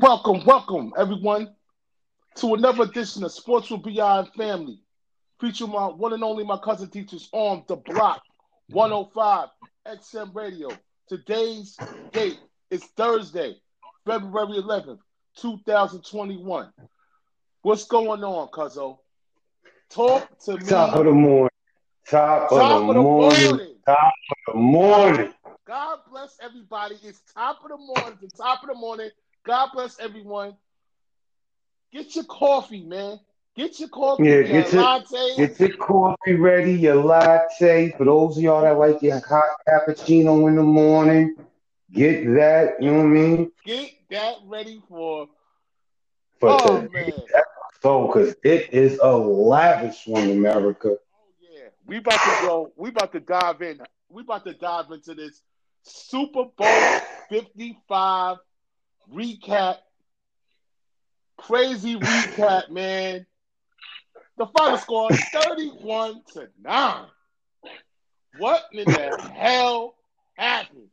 Welcome, welcome, everyone, to another edition of Sports with Beyond Family. Featuring my one and only my cousin teachers on the block 105 XM Radio. Today's date is Thursday, February 11th, 2021. What's going on, Cuzzo? Talk to me. Top of the morning. Top, Top of, the, morning. morning. Top of the morning. God bless everybody. It's top of the morning. The top of the morning. God bless everyone. Get your coffee, man. Get your coffee. Yeah, get your- latte. Get your coffee ready, your latte. For those of y'all that like your hot cappuccino in the morning, get that. You know what I mean? Get that ready for. For Oh today's man. episode, because it is a lavish one, America. Oh yeah. We about to go. We about to dive in. We about to dive into this Super Bowl 55 recap. Crazy recap, man. The final score 31 to 9. What in the hell happened?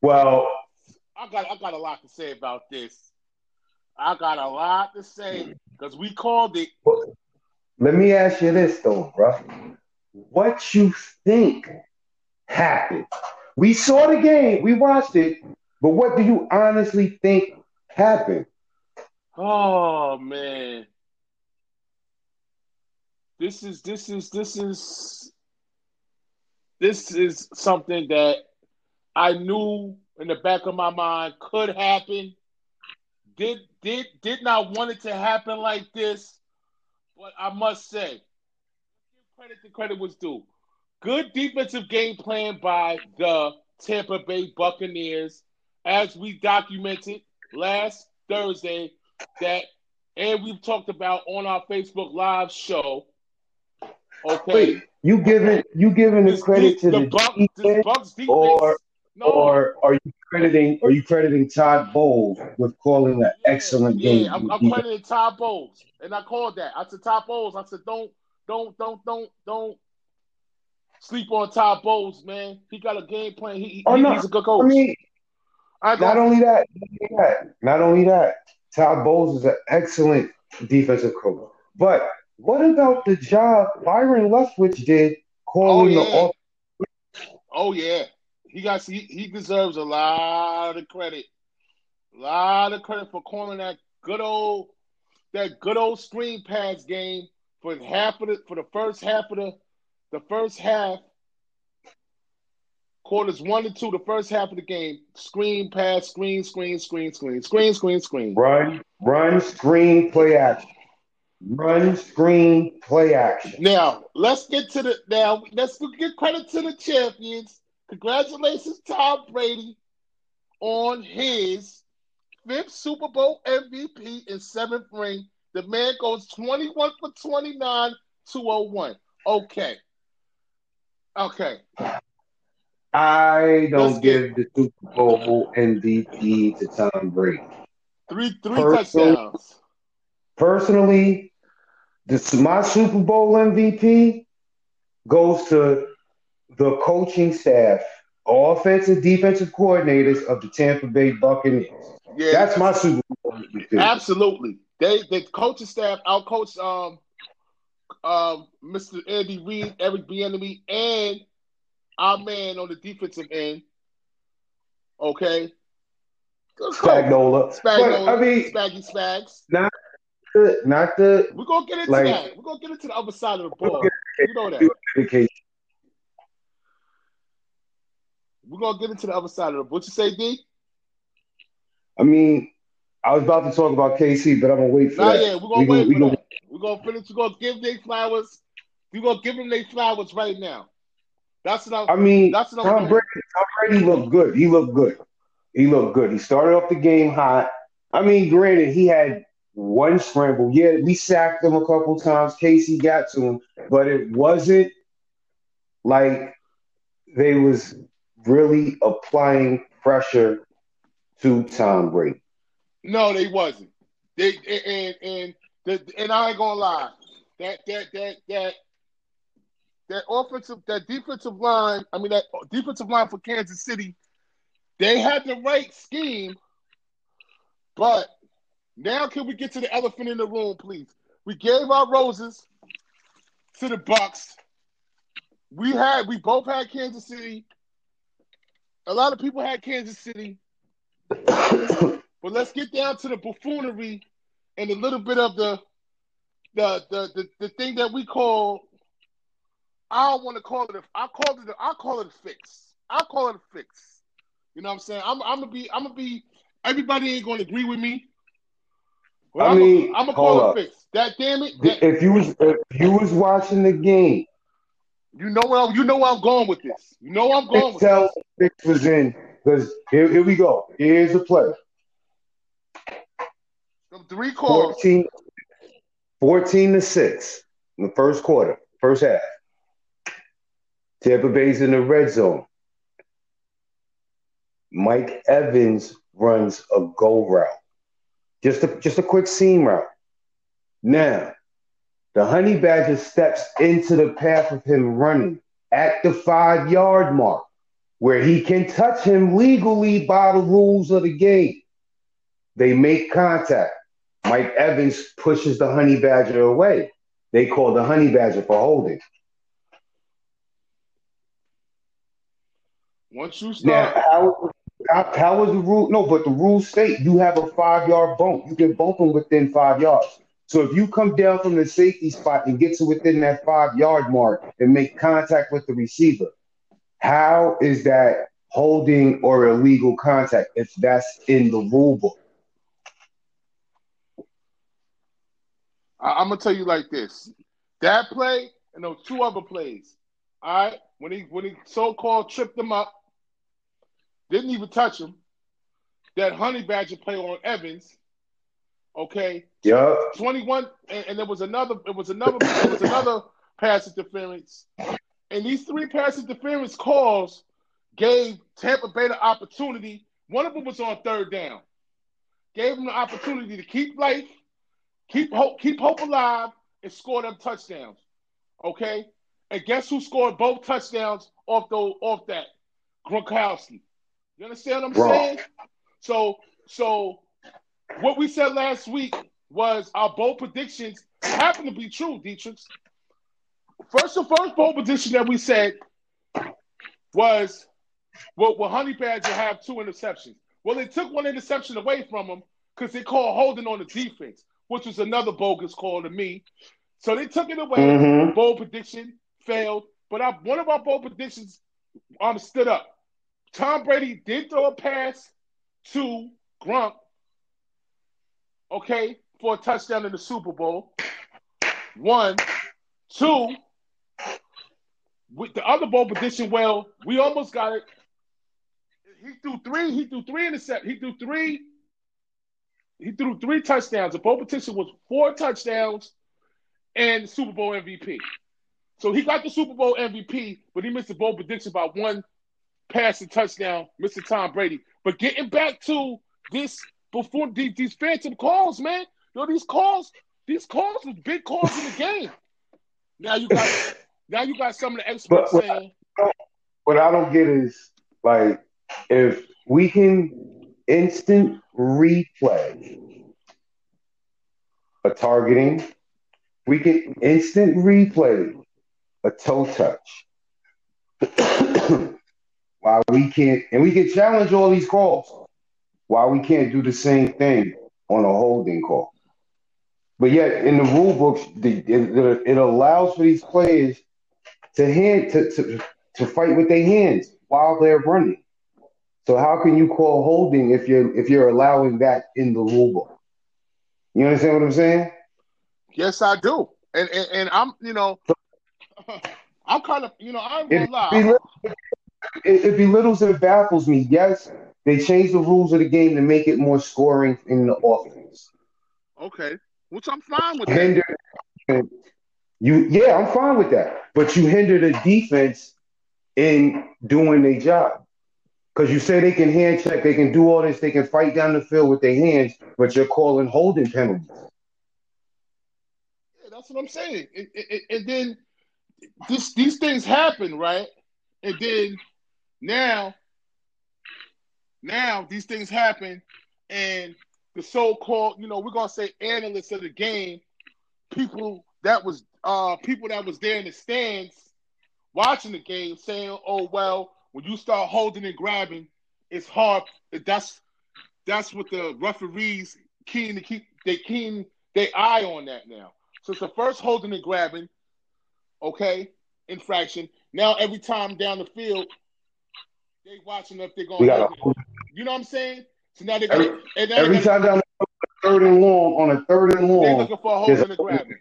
Well, I got I got a lot to say about this. I got a lot to say because we called it. let me ask you this though, bro. What you think happened? We saw the game, we watched it, but what do you honestly think happened? Oh man. This is this is this is this is something that I knew in the back of my mind could happen. Did did did not want it to happen like this, but I must say, credit to credit was due. Good defensive game plan by the Tampa Bay Buccaneers, as we documented last Thursday that and we've talked about on our Facebook Live show. Okay. Wait, you giving you giving the credit to the, Buck, this defense, Bucks defense. or- no, or are you crediting are you crediting Todd Bowles with calling an yeah, excellent yeah, game? I'm, I'm crediting Todd Bowles, and I called that. I said Todd Bowles. I said don't, don't, don't, don't, don't sleep on Todd Bowles, man. He got a game plan. He, he- Oh, no. he's a good coach. I mean, I not only that, not only that, not only that, Todd Bowles is an excellent defensive coach. But what about the job Byron Leftwich did calling Oh, the yeah. off- Oh yeah, he got he, he deserves a lot of credit, a lot of credit for calling that good old that good old screen pass game for half of the for the first half of the the first half quarters one and two the first half of the game screen pass screen screen screen screen screen screen screen run, run, screen, play action. Run, screen, play action. Now let's get to the now. Let's give credit to the champions. Congratulations, Tom Brady, on his fifth Super Bowl MVP in seventh ring. The man goes twenty-one for twenty-nine, 201. Okay, okay. I don't give the Super Bowl MVP to Tom Brady. Three three Personal- touchdowns. Personally, this my Super Bowl MVP goes to the coaching staff, offensive, defensive coordinators of the Tampa Bay Buccaneers. Yeah, That's my Super Bowl MVP. Absolutely. They the coaching staff outcoached um um Mr. Andy Reid, Eric Bieniemy, and our man on the defensive end. Okay. Spagnuolo. Spagnuolo. I mean, Spaggy Spags. Not the- not the We're gonna get into Like- that. We're gonna get into the other side of the ball. You know that. We're gonna get into the other side of the ball. What you say, D? I mean, I was about to talk about KC, but I'm gonna wait for Nah, that. yeah, we're gonna We gonna- wait we for gonna-. We're gonna finish. We're gonna give their flowers. We're gonna give them their flowers right now. That's what I mean, That's I'm Tom. Brady, Tom Brady looked good. He looked good. He looked good. He started off the game hot. I mean, granted, he had one scramble. Yeah, we sacked him a couple times. KC got to him, but it wasn't like they was really applying pressure to Tom Brady. No, they wasn't. They and and the, and I ain't gonna lie. That that that that that offensive that defensive line. I mean that defensive line for Kansas City. They had the right scheme, But now can we get to the elephant in the room, please? We gave our roses to the Bucks. We had we both had Kansas City. A lot of people had Kansas City. but let's get down to the buffoonery and a little bit of the the the the, the thing that we call I don't want to call it a I call it a, I call it a fix. I call it a fix. You know what I'm saying? I'm I'm gonna be I'm gonna be everybody ain't gonna agree with me. I I'm mean, a, I'm gonna call it a fix. That damn it. That, if you was if you was watching the game, you know where you know where I'm going with this. You know where I'm going with tell this. Fix was in because here, here we go. Here's the play. Some three calls. 14, 14 to 6 in the first quarter, first half. Tampa Bay's in the red zone. Mike Evans runs a go route. Just a just a quick seam route. Now, the honey badger steps into the path of him running at the five yard mark, where he can touch him legally by the rules of the game. They make contact. Mike Evans pushes the honey badger away. They call the honey badger for holding. Once you start, now, how, how, how is the rule? No, but the rules state you have a five yard bump. You can bump them within five yards. So if you come down from the safety spot and get to within that five yard mark and make contact with the receiver, how is that holding or illegal contact if that's in the rule book? I, am gonna tell you like this: that play and those two other plays. All right, when he when he so called tripped him up, didn't even touch him. That honey badger play on Evans. Okay. Yeah. 21, and, and there was another. It was another. It was another pass interference, and these three pass interference calls gave Tampa Bay the opportunity. One of them was on third down. Gave them the opportunity to keep life Keep hope, keep hope alive, and score them touchdowns. Okay, and guess who scored both touchdowns off the off that? Gronkowski. You understand what I'm Bro. saying? So, so what we said last week was our bold predictions happen to be true, Dietrich. First, the first bold prediction that we said was, well, will Honey Badger have two interceptions? Well, they took one interception away from him because they called holding on the defense which was another bogus call to me. So they took it away. Mm-hmm. Bold prediction failed. But I, one of our bold predictions um, stood up. Tom Brady did throw a pass to Gronk, okay, for a touchdown in the Super Bowl. One. Two, with the other bold position, well, we almost got it. He threw three, he threw three intercept, he threw three he threw three touchdowns. The pole petition was four touchdowns and Super Bowl MVP. So he got the Super Bowl MVP, but he missed the bowl prediction by one passing touchdown, Mr. Tom Brady. But getting back to this before these, these phantom calls, man. You know, these calls, these calls was big calls in the game. Now you got now you got some of the experts but, saying what I don't get is like if we can instant replay a targeting. We can instant replay a toe touch. Why we can't, and we can challenge all these calls. Why we can't do the same thing on a holding call. But yet, in the rule books, the, it, it, allows for these players to hand to, to, to fight with their hands while they're running. So how can you call holding if you're if you're allowing that in the rule book? You understand what I'm saying? Yes, I do. And and, and I'm you know I'm kind of you know I'm gonna lie. It, it belittles and baffles me. Yes, they changed the rules of the game to make it more scoring in the offense. Okay, which I'm fine with. Hinder, you yeah, I'm fine with that. But you hinder the defense in doing their job. Because you say they can hand check, they can do all this, they can fight down the field with their hands, but you're calling holding penalties. Yeah, that's what I'm saying. And, and, and then this, these things happen, right? And then now, now these things happen, and the so-called, you know, we're gonna say analysts of the game, people that was uh people that was there in the stands watching the game saying, oh well, when you start holding and grabbing, it's hard. That's that's what the referees keen to keep they keen they eye on that now. So it's the first holding and grabbing, okay, infraction. Now every time down the field, they watching if they're going. to You know what I'm saying? So now they every, every time down the third and long on a third and long, they're looking for a holding and grabbing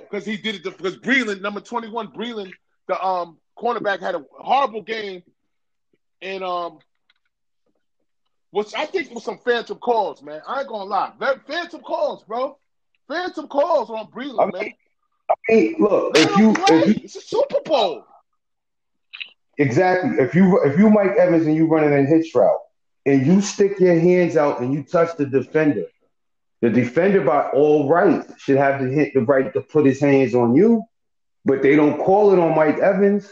because he did it because Breeland, number 21, Breeland, the um cornerback, had a horrible game, and um, which I think was some phantom calls, man. I ain't gonna lie, phantom calls, bro. Phantom calls on Breeland, I mean, man. I mean, look, if you, if you, it's a Super Bowl. Exactly. If you if you Mike Evans and you running in hitch route and you stick your hands out and you touch the defender, the defender by all rights should have to hit the right to put his hands on you, but they don't call it on Mike Evans.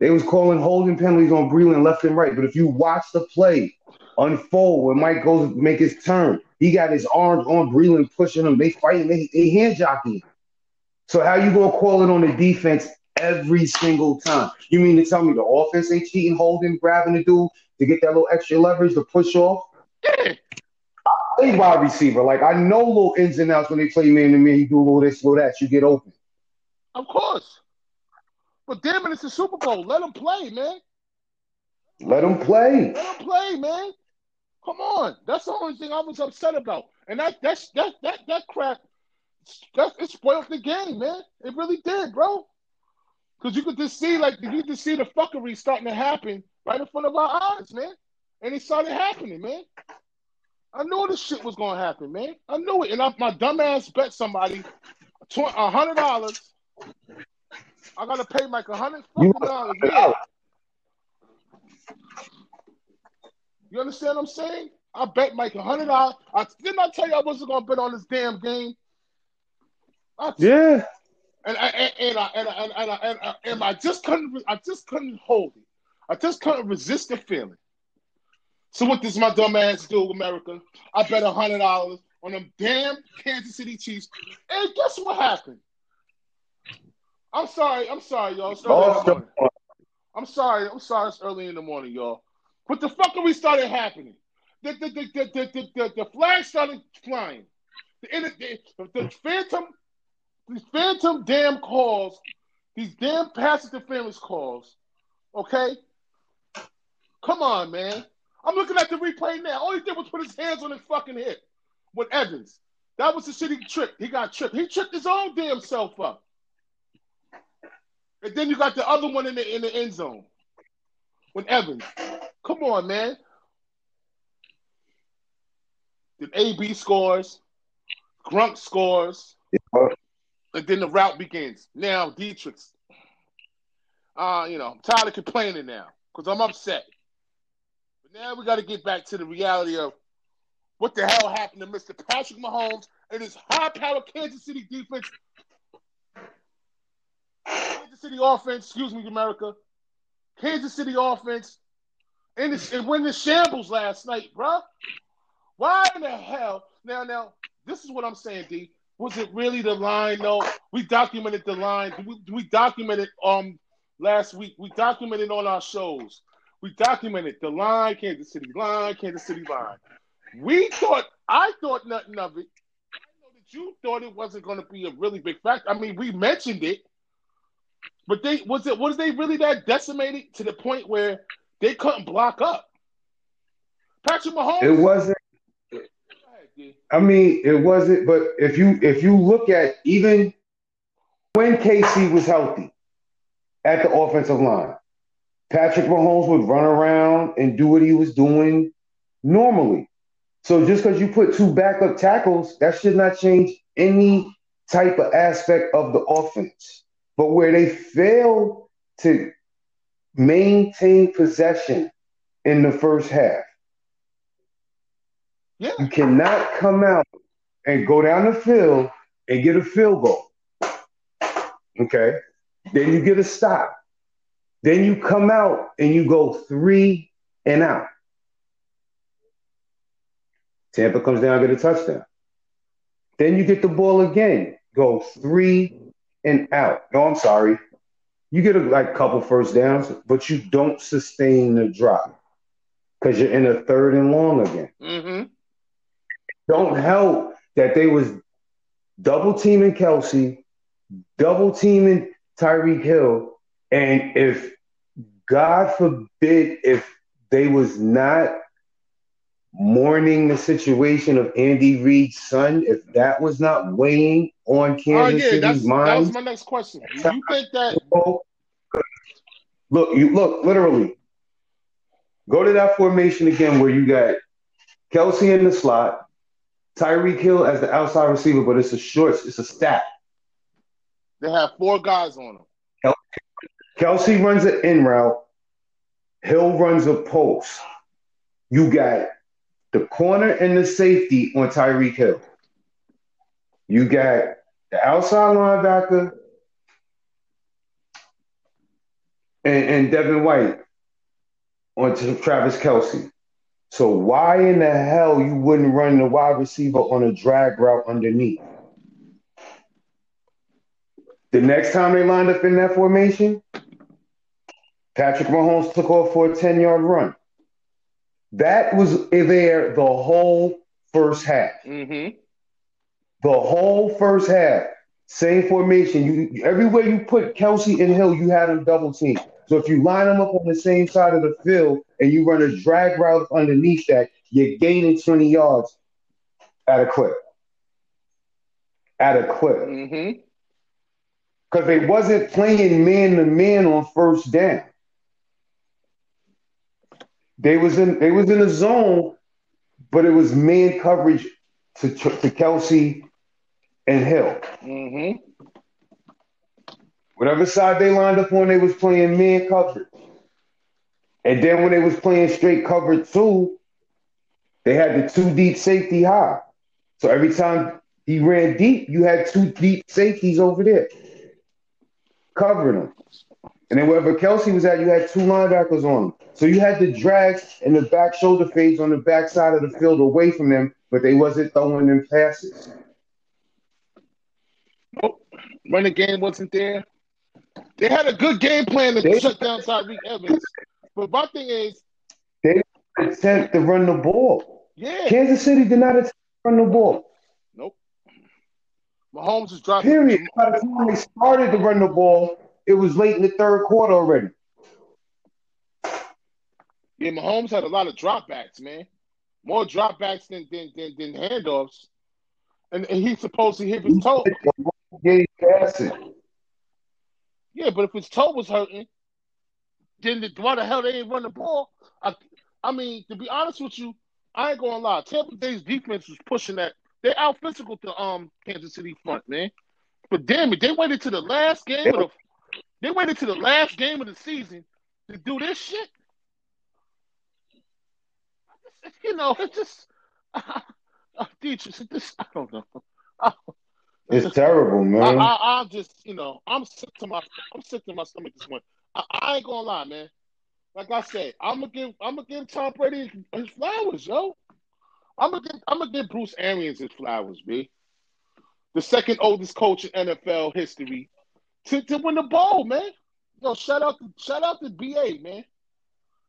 They was calling holding penalties on Breeland left and right. But if you watch the play unfold when Mike goes make his turn, he got his arms on Breeland pushing him. They fighting, they, they hand jockeying. So how you gonna call it on the defense every single time? You mean to tell me the offense ain't cheating, holding, grabbing the dude to get that little extra leverage to push off? I play wide receiver. Like I know little ins and outs when they play man to man. You do a little this, little that, you get open. Of course. But damn it, it's a Super Bowl. Let them play, man. Let them play. Let them play, man. Come on. That's the only thing I was upset about. And that that's that that that crap that it spoiled the game, man. It really did, bro. Cause you could just see like you could just see the fuckery starting to happen right in front of our eyes, man. And it started happening, man. I knew this shit was gonna happen, man. I knew it, and I, my dumbass bet somebody a hundred dollars. I gotta pay like a hundred dollars. Yeah. You understand what I'm saying? I bet Mike a hundred dollars. I didn't I tell you I wasn't gonna bet on this damn game. I, yeah. And I and, and I and I, and I, and I, and I just couldn't I just couldn't hold it. I just couldn't resist the feeling. So what does my dumb ass do, America? I bet a hundred dollars on them damn Kansas City Chiefs. And guess what happened? I'm sorry, I'm sorry, y'all. It's early in the. I'm sorry, I'm sorry, it's early in the morning, y'all. What the fuck we started happening? The the the the the, the, the flag started flying. The, the, the phantom, these phantom damn calls, these damn passive interference calls. Okay, come on, man. I'm looking at the replay now. All he did was put his hands on his fucking hip with Evans. That was the shitty trick. He got tripped. He tripped his own damn self up. And then you got the other one in the in the end zone with Evans. Come on, man. Then AB scores, Gronk scores, and then the route begins. Now Dietrich's. Uh, you know, I'm tired of complaining now because I'm upset. But now we got to get back to the reality of what the hell happened to Mr. Patrick Mahomes and his high-powered Kansas City defense. Kansas City offense, excuse me, America. Kansas City offense, and, it's, and when the shambles last night, bro. Why in the hell? Now, now, this is what I'm saying, D. Was it really the line? No, we documented the line. We, we documented um last week. We documented on our shows. We documented the line, Kansas City line, Kansas City line. We thought, I thought nothing of it. I know that you thought it wasn't going to be a really big fact. I mean, we mentioned it, but they was it was they really that decimated to the point where they couldn't block up? Patrick Mahomes. It wasn't. I mean, it wasn't. But if you if you look at even when KC was healthy at the offensive line, Patrick Mahomes would run around and do what he was doing normally. So just because you put two backup tackles, that should not change any type of aspect of the offense. But where they fail to maintain possession in the first half, yeah. you cannot come out and go down the field and get a field goal. Okay. Then you get a stop. Then you come out and you go three and out. Tampa comes down, and get a touchdown. Then you get the ball again, go three and out. No, I'm sorry. You get a like couple first downs, but you don't sustain the drop because you're in a third and long again. Mm-hmm. Don't help that they was double teaming Kelce, double teaming Tyreek Hill, and if God forbid if they was not mourning the situation of Andy Reid's son, if that was not weighing on Kansas oh, yeah, City's that's, mind. That was my next question. Do you think that? Look, you look literally. Go to that formation again where you got Kelce in the slot, Tyreek Hill as the outside receiver, but it's a short, it's a stat. They have four guys on them. Kelce runs an in route. Hill runs a post. You got the corner and the safety on Tyreek Hill. You got the outside linebacker and, and Devin White on Travis Kelce. So why in the hell you wouldn't run the wide receiver on a drag route underneath? The next time they lined up in that formation, Patrick Mahomes took off for a 10 yard run. That was there the whole first half. Mm-hmm. The whole first half. Same formation. You everywhere you put Kelce and Hill, you had them double team. So if you line them up on the same side of the field and you run a drag route underneath that, you're gaining 20 yards at a clip. At a clip. Mm-hmm. Because they wasn't playing man to man on first down. They was in they was in a zone, but it was man coverage to to Kelce and Hill. Mm-hmm. Whatever side they lined up on, they was playing man coverage. And then when they was playing straight cover two, they had the two deep safety high. So every time he ran deep, you had two deep safeties over there covering him. And then wherever Kelce was at, you had two linebackers on him. So you had the drag and the back shoulder fades on the back side of the field away from them, but they wasn't throwing them passes. Nope. Running game wasn't there. They had a good game plan to they, shut down Tyreek Evans. But my thing is they attempt to run the ball. Yeah. Kansas City did not attempt to run the ball. Nope. Mahomes is dropping. Period. By the time they started to run the ball, it was late in the third quarter already. Yeah, Mahomes had a lot of dropbacks, man. More dropbacks than than than, than handoffs. And, and he's supposed to hit his toe. Yeah, yeah, but if his toe was hurting, then the, why the hell they ain't run the ball? I, I mean, to be honest with you, I ain't gonna lie. Tampa Bay's defense was pushing that. They out physical to um Kansas City front, man. But damn it, they waited to the last game of the. They waited to the last game of the season to do this shit you know, it's just uh, uh, Dietrich, I don't know. It's terrible, man. I, I, I, just, you know, I'm sick to my, I'm sick to my stomach this one. I, I ain't gonna lie, man. Like I said, I'm gonna give, I'm gonna give Tom Brady his flowers, yo. I'm gonna give, I'm gonna give Bruce Arians his flowers, b. The second oldest coach in NFL history to, to win the bowl, man. Yo, shout out to shout out to BA, man.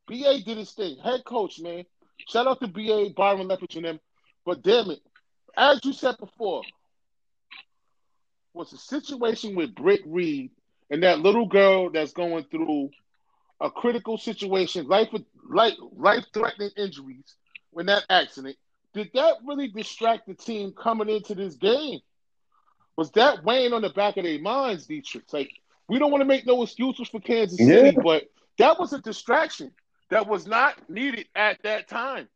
BA did his thing. Head coach, man. Shout out to BA, Byron Leftwich, and them. But damn it, as you said before, was the situation with Britt Reed and that little girl that's going through a critical situation, life life life threatening injuries when that accident. Did that really distract the team coming into this game? Was that weighing on the back of their minds, Dietrich? Like, we don't want to make no excuses for Kansas City, yeah. but that was a distraction that was not needed at that time.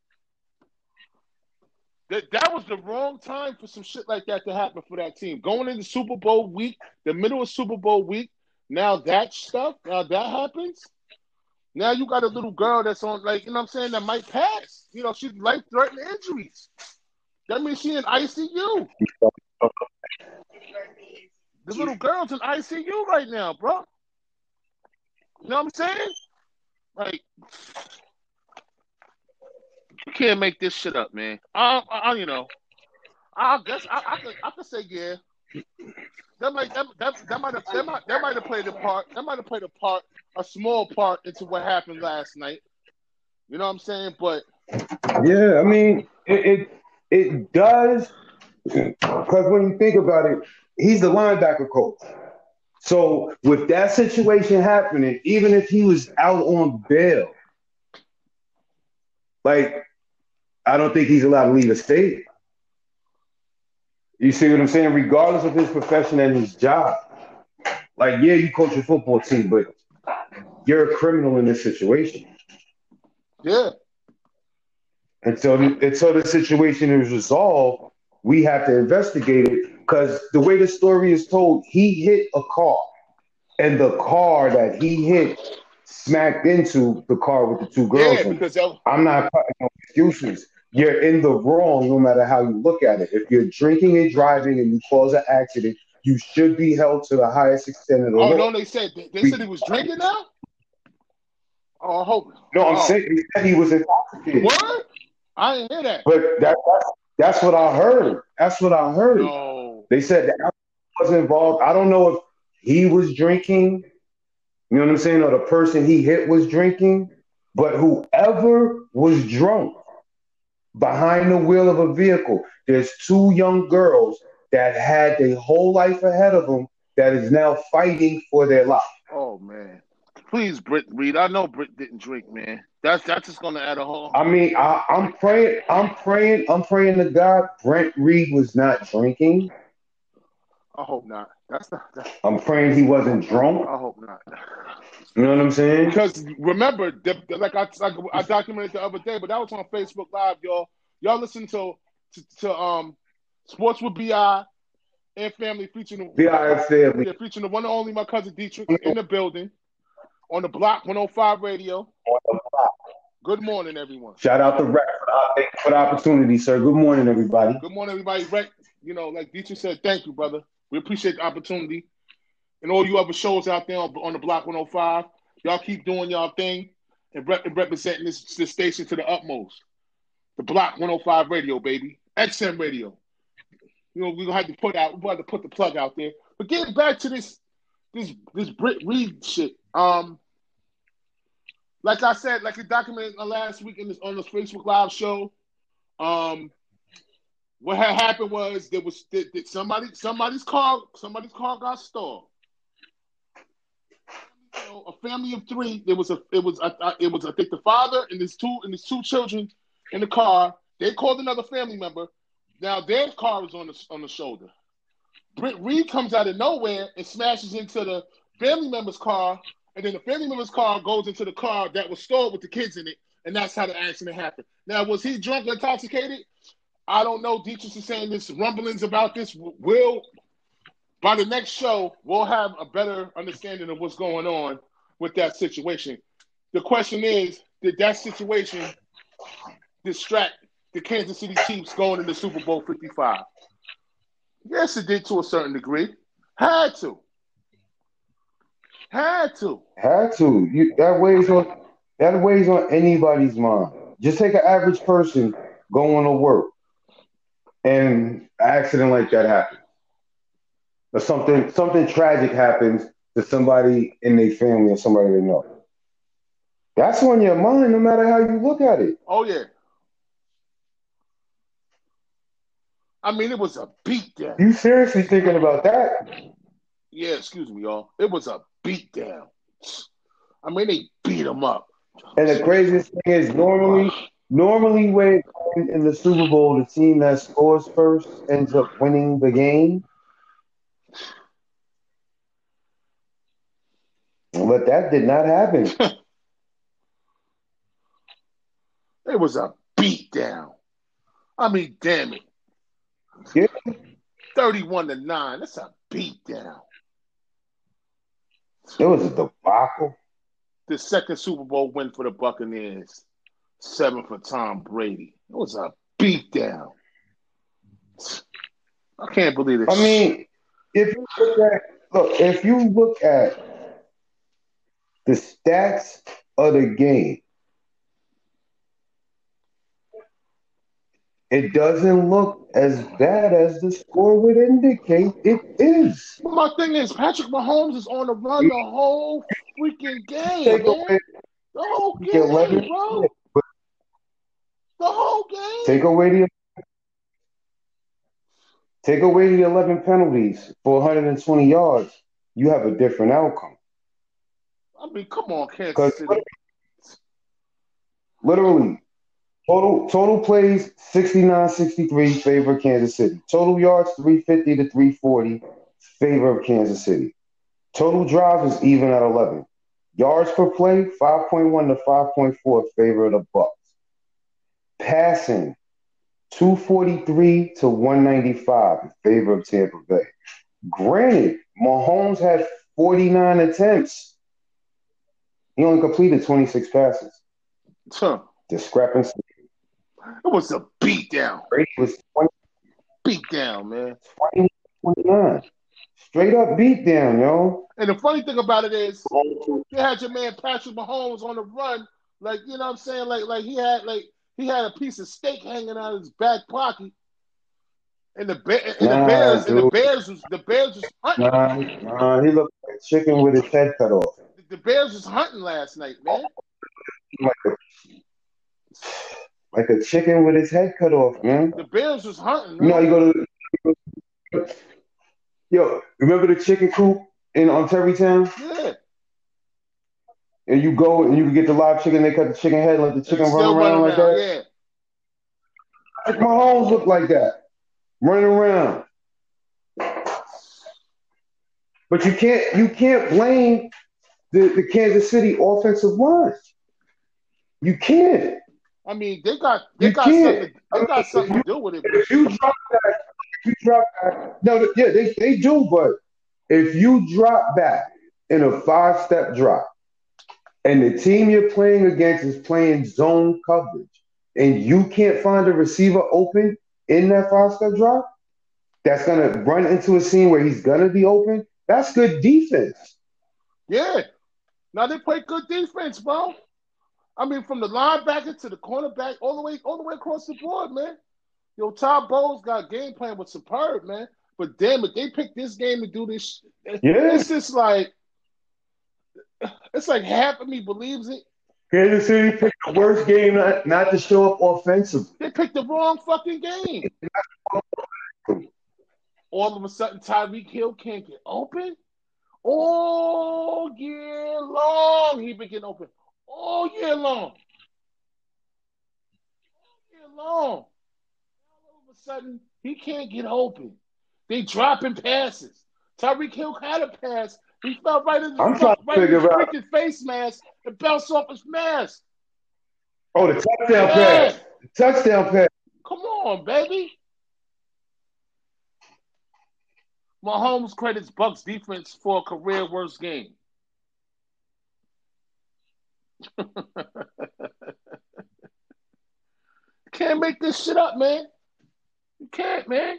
That that was the wrong time for some shit like that to happen for that team. Going into Super Bowl week, the middle of Super Bowl week, now that stuff, now that happens. Now you got a little girl that's on, like, you know what I'm saying, that might pass. You know, she's life threatening injuries. That means she's in ICU. The little girl's in ICU right now, bro. You know what I'm saying? Like, You can't make this shit up, man. I, I you know, I guess I, I could, I could say yeah. That might that, that, that might have that might that might have played a part. That might have played a part, a small part into what happened last night. You know what I'm saying? But yeah, I mean, it it, it does because when you think about it, he's the linebacker coach. So with that situation happening, even if he was out on bail, like I don't think he's allowed to leave the state. You see what I'm saying? Regardless of his profession and his job. Like, yeah, you coach a football team, but you're a criminal in this situation. Yeah. Until the, until the situation is resolved, we have to investigate it because the way the story is told, he hit a car, and the car that he hit smacked into the car with the two girls. Yeah, because was- I'm not cutting no excuses. You're in the wrong no matter how you look at it. If you're drinking and driving and you cause an accident, you should be held to the highest extent of the oh, no, they said they said he was drinking now. Oh, I hope. No, I'm oh. saying he said he was intoxicated. What? I didn't hear that. But that, that's that's what I heard. That's what I heard. No. They said that was involved. I don't know if he was drinking. You know what I'm saying? Or the person he hit was drinking. But whoever was drunk behind the wheel of a vehicle, there's two young girls that had their whole life ahead of them that is now fighting for their life. Oh man. Please, Britt Reed. I know Britt didn't drink, man. That's that's just gonna add a whole. I mean, I, I'm praying, I'm praying, I'm praying to God. Brent Reed was not drinking. I hope not. That's not. That's, I'm praying he wasn't drunk. I hope not. You know what I'm saying? Because remember, the, the, like I like I documented the other day, but that was on Facebook Live, y'all. Y'all listen to to, to um Sports with Bi and Family featuring Bi and Family. Yeah, featuring the one and only my cousin Dietrich in the building on the block 105 radio. On the block. Good morning, everyone. Shout out to Rec for the opportunity, sir. Good morning, everybody. Good morning, everybody. Rec, you know, like Dietrich said, thank you, brother. We appreciate the opportunity. And all you other shows out there on, the block 105, y'all keep doing y'all thing and, rep- and representing this, this station to the utmost. The block 105 radio, baby. XM radio. You know, we're gonna have to put out, we're going to put the plug out there. But getting back to this this this Britt Reed shit. Um like I said, like we documented last week in this on this Facebook Live show, um, what had happened was there was that, somebody somebody's car somebody's car got know, a family of three. There was a it was a, it was I think the father and his two and his two children in the car. They called another family member. Now their car was on the on the shoulder. Britt Reed comes out of nowhere and smashes into the family member's car, and then the family member's car goes into the car that was stored with the kids in it, and that's how the accident happened. Now, was he drunk or intoxicated? I don't know. Dietrich is saying this rumblings about this. Will by the next show, we'll have a better understanding of what's going on with that situation. The question is, did that situation distract the Kansas City Chiefs going into Super Bowl 55? Yes, it did to a certain degree. Had to. Had to. Had to. You, that weighs on that weighs on anybody's mind. Just take an average person going to work, and an accident like that happens, or something something tragic happens to somebody in their family or somebody they know. That's on your mind, no matter how you look at it. Oh yeah. I mean, it was a beatdown. You seriously thinking about that? Yeah, excuse me, y'all. It was a beatdown. I mean, they beat him up. And the craziest thing is, normally, normally when in the Super Bowl, the team that scores first ends up winning the game. But that did not happen. it was a beatdown. I mean, damn it. Yeah. 31 to 9. That's a beatdown. It was a debacle. The second Super Bowl win for the Buccaneers. Seven for Tom Brady. It was a beatdown. I can't believe it. I mean, if you look at look, if you look at the stats of the game, it doesn't look as bad as the score would indicate it is. But my thing is, Patrick Mahomes is on the run the whole freaking game, Take man. away, The whole game, 11 bro. The whole game. take away the take away the 11 penalties for 120 yards, you have a different outcome. I mean, come on, Kansas City. literally, total total plays 69-63 favor of Kansas City. Total yards 350 to 340 favor of Kansas City. Total drives is even at 11. Yards per play 5.1 to 5.4 favor of the Bucks. Passing 243 to 195 in favor of Tampa Bay. Granted, Mahomes had 49 attempts. He only completed 26 passes. Huh. Discrepancy. It was a beatdown. Brady was 20, Beatdown, man. 20 29. Straight up beat down, yo. And the funny thing about it is, you had your man Patrick Mahomes on the run, like you know what I'm saying, like like he had like he had a piece of steak hanging out of his back pocket. And the Bear, and the Nah, Bears and the. Bears was the Bears was hunting. Nah, nah, he looked like a chicken with his head cut off. The Bears was hunting last night, man. Like a, like a chicken with his head cut off, man. The Bears was hunting. You know, you go to. Yo, remember the chicken coop in on Terrytown? Yeah, And you go and you can get the live chicken, they cut the chicken head and let the chicken run still around like around, that. Yeah, Like Mahomes looked like that, running around. But you can't you can't blame the, the Kansas City offensive line. You can't. I mean they got they You got can't. something they got something to do with it. If you drop back, if you drop back, no, yeah, they, they do, but if you drop back in a five step drop and the team you're playing against is playing zone coverage and you can't find a receiver open in that five step drop, that's gonna run into a scene where he's gonna be open. That's good defense. Yeah. Now they play good defense, bro. I mean, from the linebacker to the cornerback, all the way, all the way across the board, man. Yo, Todd Bowles got game plan was superb, man. But damn it, they picked this game to do this. sh- Yeah. It's just like, it's like half of me believes it. Kansas City picked the worst game not, not to show up offensively. They picked the wrong fucking game. All of a sudden, Tyreek Hill can't get open. All year long, he been getting open. All year long. All year long. All of a sudden, he can't get open. They dropping passes. Tyreek Hill had a pass. He fell right in the I'm trying to right his figure out- freaking face mask and bounced off his mask. Oh, the touchdown pass. The touchdown pass. Come on, baby. Mahomes credits Bucks defense for a career worst game. can't make this shit up, man. You can't, man.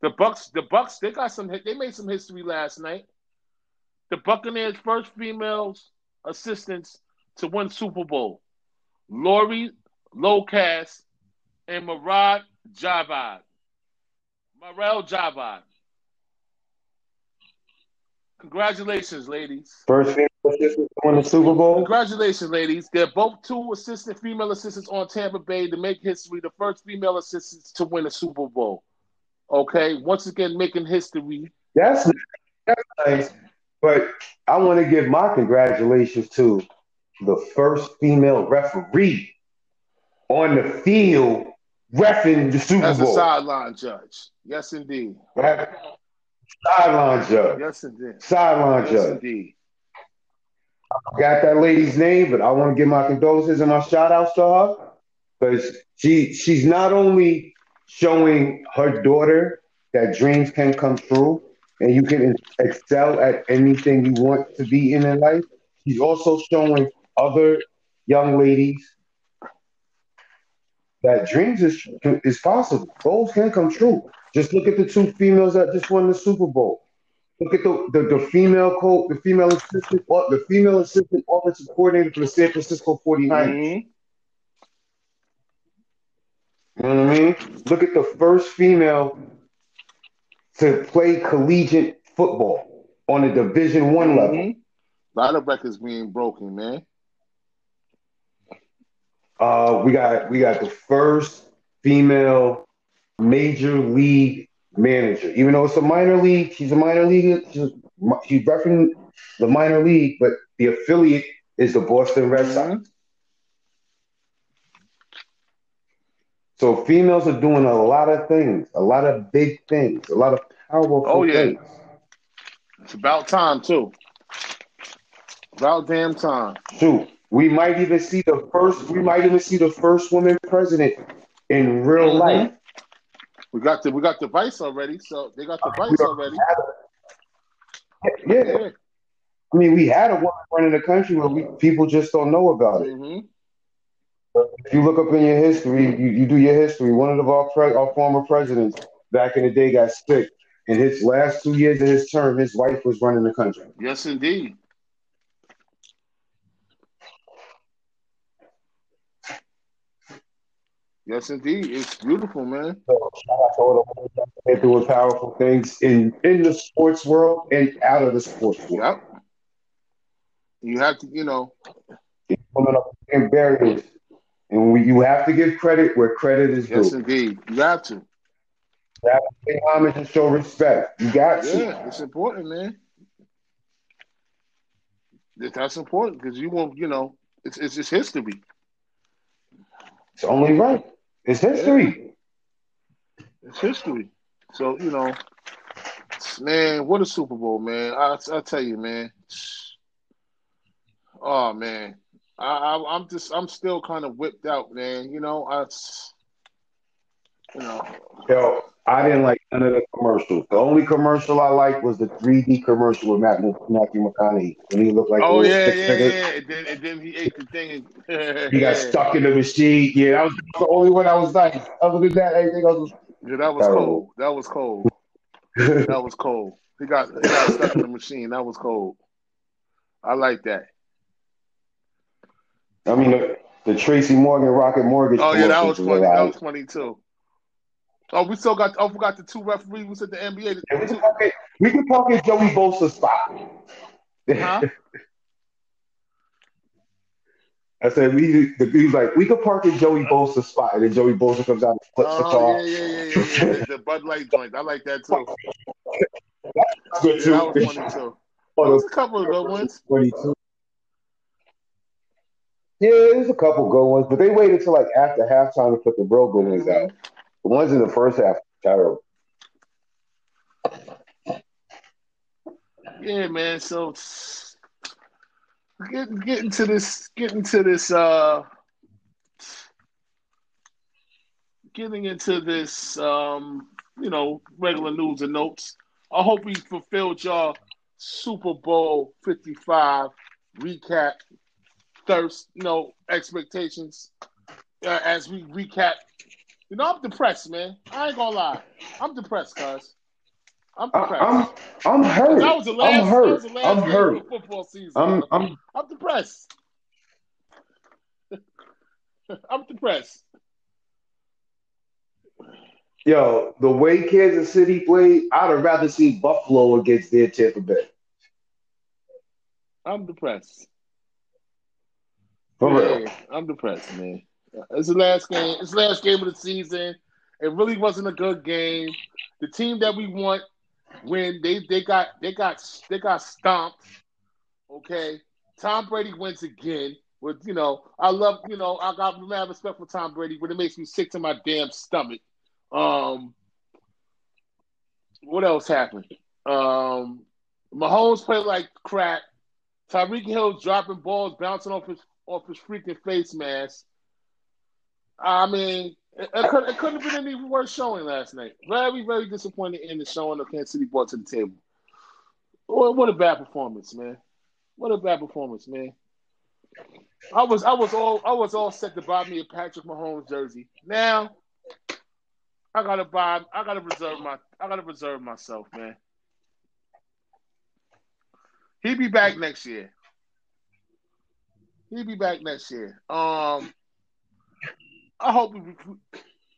The Bucks, the Bucks, they got some. They made some history last night. The Buccaneers' first females assistants to win Super Bowl. Lori Locust and Marad Javad. Marel Javad. Congratulations, ladies. First female assistant to win the Super Bowl. Congratulations, ladies. They're both two assistant female assistants on Tampa Bay to make history, the first female assistants to win a Super Bowl. Okay, once again, making history. That's that's nice. But I want to give my congratulations to the first female referee on the field refing the Super As a Bowl. sideline judge. Yes, indeed. Right? Sideline judge. Yes, indeed. Sideline Yes, judge. indeed. I got that lady's name, but I want to give my condolences and my shout outs to her because she she's not only showing her daughter that dreams can come true and you can excel at anything you want to be in in life. She's also showing other young ladies that dreams is is possible. Goals can come true. Just look at the two females that just won the Super Bowl. Look at the, the, the female coach, the female assistant, the female assistant offensive coordinator for the San Francisco 49ers. Mm-hmm. You know what I mean? Look at the first female to play collegiate football on a Division One mm-hmm. level. A lot of records being broken, man. Uh, we got we got the first female major league manager. Even though it's a minor league, she's a minor league. She's, she's repping the minor league, but the affiliate is the Boston Red Sox. So females are doing a lot of things, a lot of big things, a lot of powerful oh, yeah. things. It's about time too. About damn time. Shoot. We might even see the first we might even see the first woman president in real mm-hmm. life. We got the we got the vice already, so they got the vice already. Yeah. yeah. I mean, we had a woman running the country, but we, people just don't know about it. Mm-hmm. If you look up in your history, you, you do your history. One of our pre- our former presidents back in the day got sick. In his last two years of his term, his wife was running the country. Yes, indeed. Yes, indeed. It's beautiful, man. So, shout out to all the they're doing powerful things in in the sports world and out of the sports world. Yep. You have to, you know, women up barriers, and we, you have to give credit where credit is due. Yes, indeed. You have to. You have to pay homage and show respect. You got yeah, to. Yeah, it's important, man. That's important because you won't, you know, it's it's just history. It's only right. It's history. It's history. So you know, man, what a Super Bowl, man! I I tell you, man. Oh man, I, I am just I'm still kind of whipped out, man. You know, I you know. Yo, I didn't like none of the commercials. The only commercial I liked was the 3D commercial with Matt, Matthew McConaughey when he looked like oh yeah yeah yeah, yeah. And then and then he ate the thing. And, he got stuck in the machine. Yeah, that was the only one I was like. Other than that, everything else was. Yeah, that was cold. That was cold. that was cold. He got he got stuck in the machine. That was cold. I like that. I mean the, the Tracy Morgan Rocket Mortgage. Oh yeah, that was funny. That was funny too. Oh, we still got. Oh, forgot the two referees we said the NBA. Yeah, we, can pocket, we can pocket Joey Bosa spot. Huh? I said we. The, he was like, we could park at Joey Bosa spot, and then Joey Bosa comes out and flips oh, the car. Yeah, yeah, yeah, yeah. yeah. the, Bud Light joint. I like that too. That's good too. that was funny too. Oh, there was a couple of good ones. Twenty-two. Yeah, there's a couple good ones, but they waited till like after halftime to put the bro good ones mm-hmm. out. The ones in the first half terrible. Yeah, man. So getting getting to this getting to this uh getting into this um you know regular news and notes. I hope we fulfilled y'all Super Bowl 55 recap thirst, you know, expectations uh, as we recap you know, I'm depressed, man. I ain't gonna lie. I'm depressed, cuz. I'm depressed. I'm, I'm hurt. That was the last, I'm hurt. I'm hurt. football season. I'm, I'm, I'm depressed. I'm depressed. Yo, the way Kansas City played, I'd have rather see Buffalo against their Tampa Bay. I'm depressed. For real. I'm depressed, man. It's the last game. It's the last game of the season. It really wasn't a good game. The team that we want when they they got they got they got stomped. Okay, Tom Brady wins again. With you know, I love you know I got mad respect for Tom Brady, but it makes me sick to my damn stomach. Um, what else happened? Um, Mahomes played like crap. Tyreek Hill dropping balls, bouncing off his off his freaking face mask. I mean, it, it, could, it couldn't have been any worse showing last night. Very, very disappointed in the showing of Kansas City brought to the table. What, what a bad performance, man. What a bad performance, man. I was I was all I was all set to buy me a Patrick Mahomes jersey. Now I gotta buy I gotta reserve my I gotta reserve myself, man. He'll be back next year. He'll be back next year. Um, I hope we.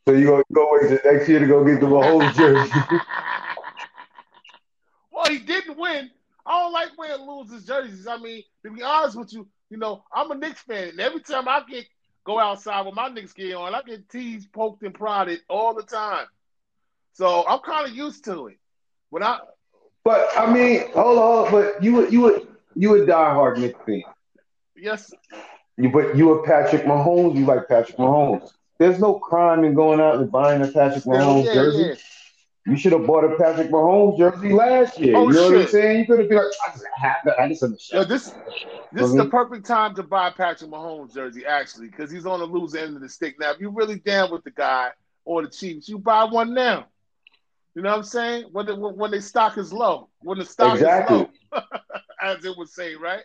So you gonna go wait till next year to go get the Mahomes jersey? well, he didn't win. I don't like wearing losers jerseys. I mean, to be honest with you, you know, I'm a Knicks fan, and every time I get go outside with my Knicks gear on, I get teased, poked, and prodded all the time. So I'm kind of used to it. When I, but I mean, hold on, but you would you would you would diehard Knicks fan. Yes. You but you a Patrick Mahomes. You like Patrick Mahomes. There's no crime in going out and buying a Patrick Mahomes yeah, jersey. Yeah. You should have bought a Patrick Mahomes jersey last year. Oh, you know shit. what I'm saying? You could have been like, I just have that. I just understand. Yo, this this is the perfect time to buy Patrick Mahomes jersey, actually, because he's on the loser end of the stick. Now, if you're really down with the guy or the Chiefs, you buy one now. You know what I'm saying? When the, when the stock is low, when the stock exactly. is low, as it would say, right?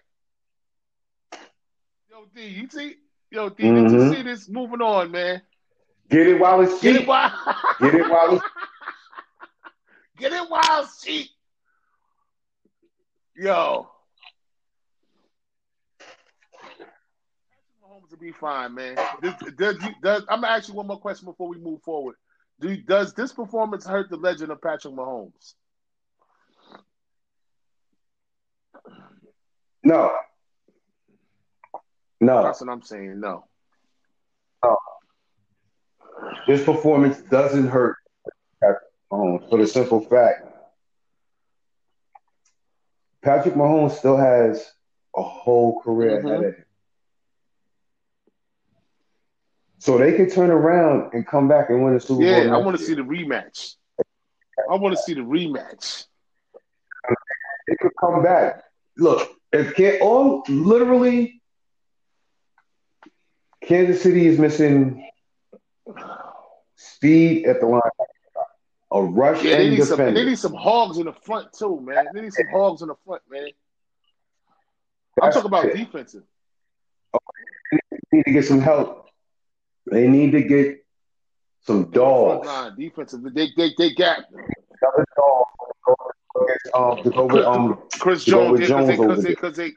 Yo, D, you see? Yo, D, mm-hmm. did you mm-hmm. see this? Moving on, man. Get it while it's cheap. Get it while, Get it while it's Get it while it's cheap. Yo. Mahomes will be fine, man. Does, does, does, I'm gonna ask you one more question before we move forward. Do, does this performance hurt the legend of Patrick Mahomes? No. No. That's what I'm saying. No. No. This performance doesn't hurt Patrick Mahomes for the simple fact Patrick Mahomes still has a whole career mm-hmm. ahead of him. So they could turn around and come back and win a Super yeah, Bowl. Yeah, I want to see the rematch. I want to see the rematch. They could come back. Look, if can all literally Kansas City is missing speed at the line. A rush yeah, they need defender. some. They need some hogs in the front too, man. They need some hogs in the front, man. I'm talking about it. defensive. They need to get some help. They need to get some dogs. Line, defensive. They they they got um, to go with um Chris Jones because they, they, they,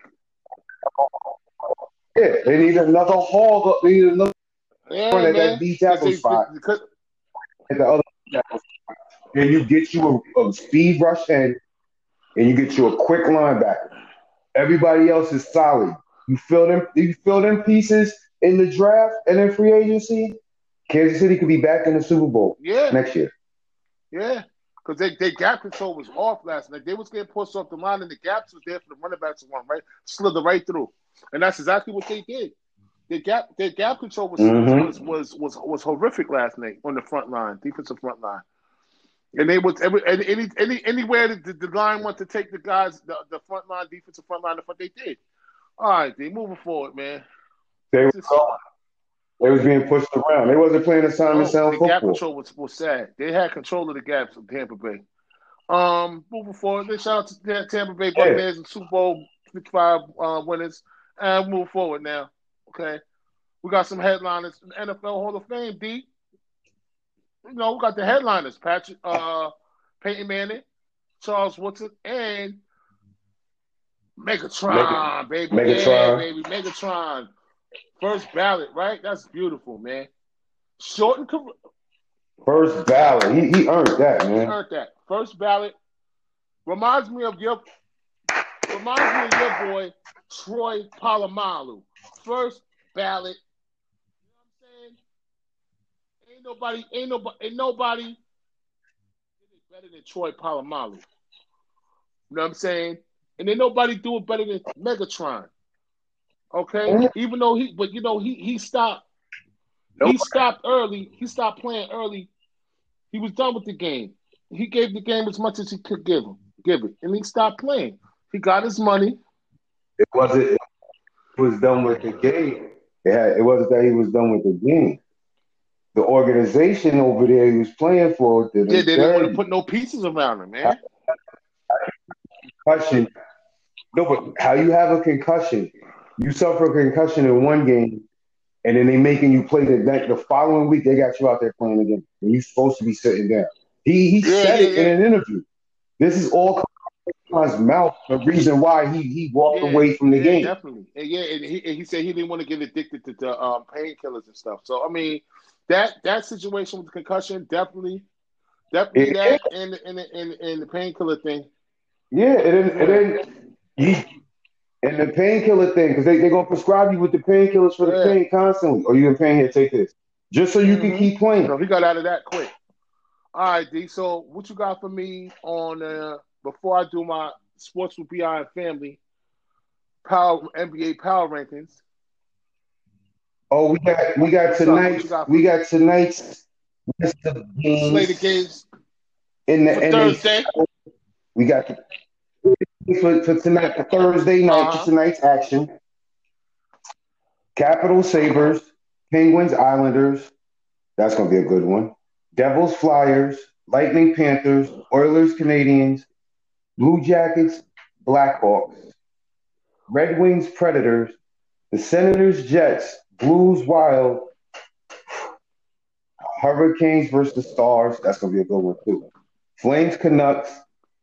yeah, they need another hog. They need another yeah, man. that D tackle spot. Because, at the other tackle spot. And you get you a, a speed rush end, and you get you a quick linebacker. Everybody else is solid. You fill them. You fill them pieces in the draft and in free agency. Kansas City could be back in the Super Bowl. Yeah. next year. Yeah, because they, they gap control was off last night. They was getting pushed off the line, and the gaps was there for the running backs to run right, slither right through, and that's exactly what they did. Their gap, their gap control was, mm-hmm. was, was was was horrific last night on the front line, defensive front line. And they was every any any anywhere the, the line wanted to take the guys, the, the front line, defensive front line, the front they did. All right, they moving forward, man. They were. They was being pushed around. They wasn't playing assignment oh, sound the football. gap control was, was sad. They had control of the gaps of Tampa Bay. Um, moving forward, they shout out to Tampa Bay Buccaneers and Super Bowl 55 uh, winners. And move forward now. Okay. We got some headliners in NFL Hall of Fame, D. You know, we got the headliners, Patrick uh Peyton Manning, Charles Woodson, and Megatron, baby. Megatron. Yeah, baby. Megatron. First ballot, right? That's beautiful, man. Short and career. First ballot. He, he earned that, man. He earned that. First ballot. Reminds me of your reminds me of your boy Troy Polamalu. First ballot. You know what I'm saying? Ain't nobody, ain't nobody, ain't nobody better than Troy Polamalu. You know what I'm saying? And then nobody do it better than Megatron. Okay, even though he, but you know he he stopped. He stopped early. He stopped playing early. He was done with the game. He gave the game as much as he could give him, give it, and he stopped playing. He got his money. It wasn't. It was done with the game. It, had, it wasn't that he was done with the game. The organization over there he was playing for. yeah, they didn't want to put no pieces around him, man. Concussion. No, but how you have a concussion you suffer a concussion in one game, and then they making you play the next, the following week. They got you out there playing again, and you're supposed to be sitting down. He he yeah, said yeah, it yeah. in an interview. This is all Mouth the reason why he he walked Yeah, away from the yeah, game. definitely. And yeah, and he, and he said he didn't want to get addicted to the um, painkillers and stuff. So I mean, that that situation with the concussion definitely, definitely Yeah. that and the- and and and the painkiller thing. Yeah, and then and then you and the painkiller thing because they they're gonna prescribe you with the painkillers for the pain constantly. Or you in pain here, take this just so you can Mhm. keep playing. So he got out of that quick. All right, D. So what you got for me on uh, before I do my sports with Bi and family power NBA power rankings? Oh, we got we got What's up? What tonight. We got tonight's list of games Slate of games in the for Thursday. We got the for, for tonight for Thursday night Uh-huh. for tonight's action. Capital Sabres, Penguins Islanders. That's gonna be a good one. Devils Flyers, Lightning Panthers, Oilers Canadiens, Blue Jackets, Blackhawks, Red Wings Predators, the Senators Jets, Blues Wild, Hurricanes versus the Stars. That's gonna be a good one too. Flames Canucks,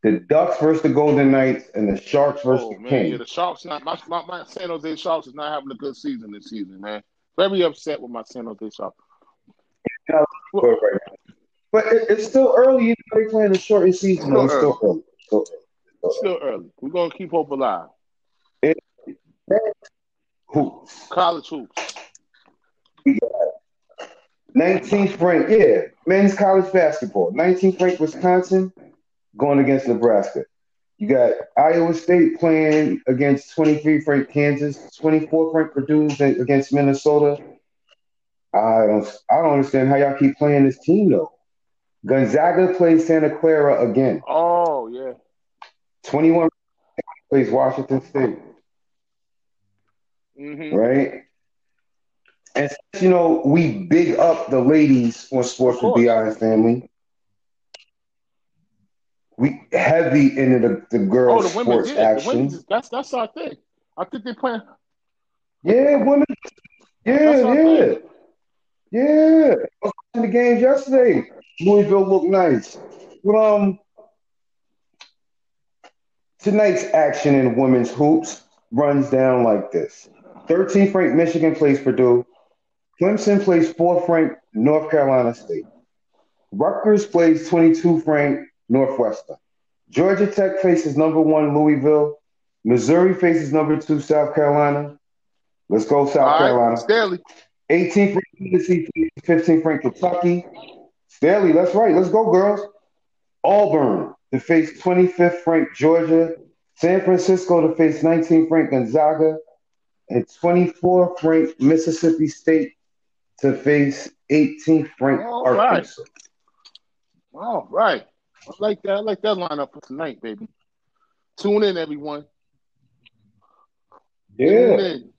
the Ducks versus the Golden Knights, and the Sharks versus Oh the man, yeah, Kings. the Sharks not my, my my San Jose Sharks is not having a good season this season, man. Very upset with my San Jose Sharks. Right. But it, it's still early. You know, they're playing a shortened season. It's still early. Still early. Still early. We're gonna keep hope alive. Hoops. College hoops. 19th ranked, yeah, men's college basketball. 19th ranked Wisconsin going against Nebraska. You got Iowa State playing against 23th ranked Kansas, 24th ranked Purdue against Minnesota. I don't, I don't understand how y'all keep playing this team though. Gonzaga plays Santa Clara again. Oh yeah. 21 plays Washington State, hmm right? And since, you know, we big up the ladies on Sports with. BI and Family. We heavy into the, the Oh, girls' the women sports did. The action. women, that's that's our thing. I think they playing. Yeah, women. Yeah, yeah. Yeah. I was watching the games yesterday. Louisville looked nice. But um tonight's action in women's hoops runs down like this. 13th ranked Michigan plays Purdue. Clemson plays 4th ranked North Carolina State. Rutgers plays 22th ranked Northwestern. Georgia Tech faces number one Louisville. Missouri faces number two South Carolina. Let's go South All Carolina. right, Staley. 18th ranked Tennessee, 15th ranked Kentucky. Staley, that's right. Let's go, girls. Auburn to face 25th ranked Georgia. San Francisco to face 19th ranked Gonzaga. And 24th ranked Mississippi State to face 18th ranked All right. Arkansas. All right. I like that. I like that lineup for tonight, baby. Tune in, everyone. Yeah. Tune in.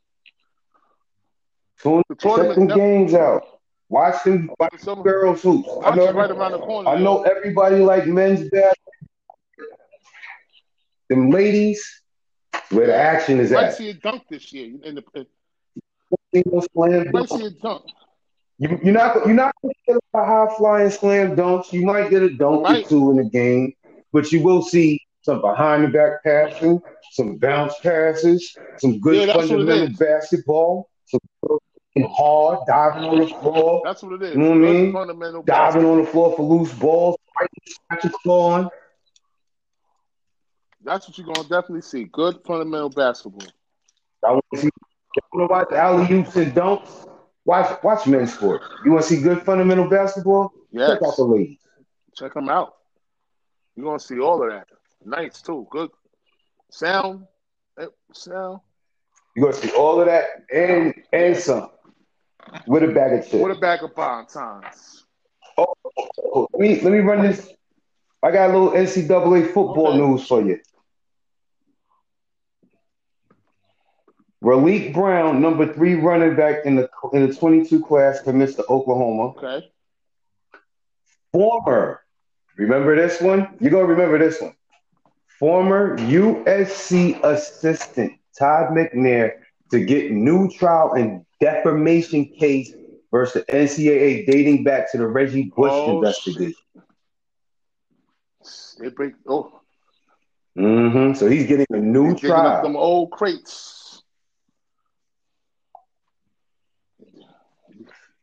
Tune The check them tournament. games out. Watch them, watch them girls hoops. I know, right around the corner. I know everybody like men's basketball. Them ladies, where the action is at. see a dunk this year. In the, know, slam dunk. see a dunk. You, you're not you're not gonna get a high flying slam dunks. You might get a dunk or two in the game, but you will see some behind the back passing, some bounce passes, some good Yeah, that's what it fundamental basketball, some hard diving on the floor, That's what it is. You know what I mean? Fundamental diving basketball. on the floor for loose balls, scratch your claw on. That's what you're gonna definitely see. Good fundamental basketball. I want to see. You want to watch alley oops and dunks? Watch watch men's sports. You want to see good fundamental basketball? Yes. Check out the ladies. Check them out. You're gonna see all of that. Nice too. Good sound. Sound. You're gonna see all of that and and some with a bag of chips. With a bag of times. Oh, oh, oh, let me let me run this. I got a little NCAA football Okay. news for you. Raleek Brown, number three running back in the in the 22 class, commits to Oklahoma. Okay. Former, remember this one? You're gonna remember this one. Former USC assistant Todd McNair to get new trial and defamation case versus the NCAA dating back to the Reggie Bush Oh, investigation. They break. Oh, Mm-hmm. So he's getting a new digging up trial. them old crates.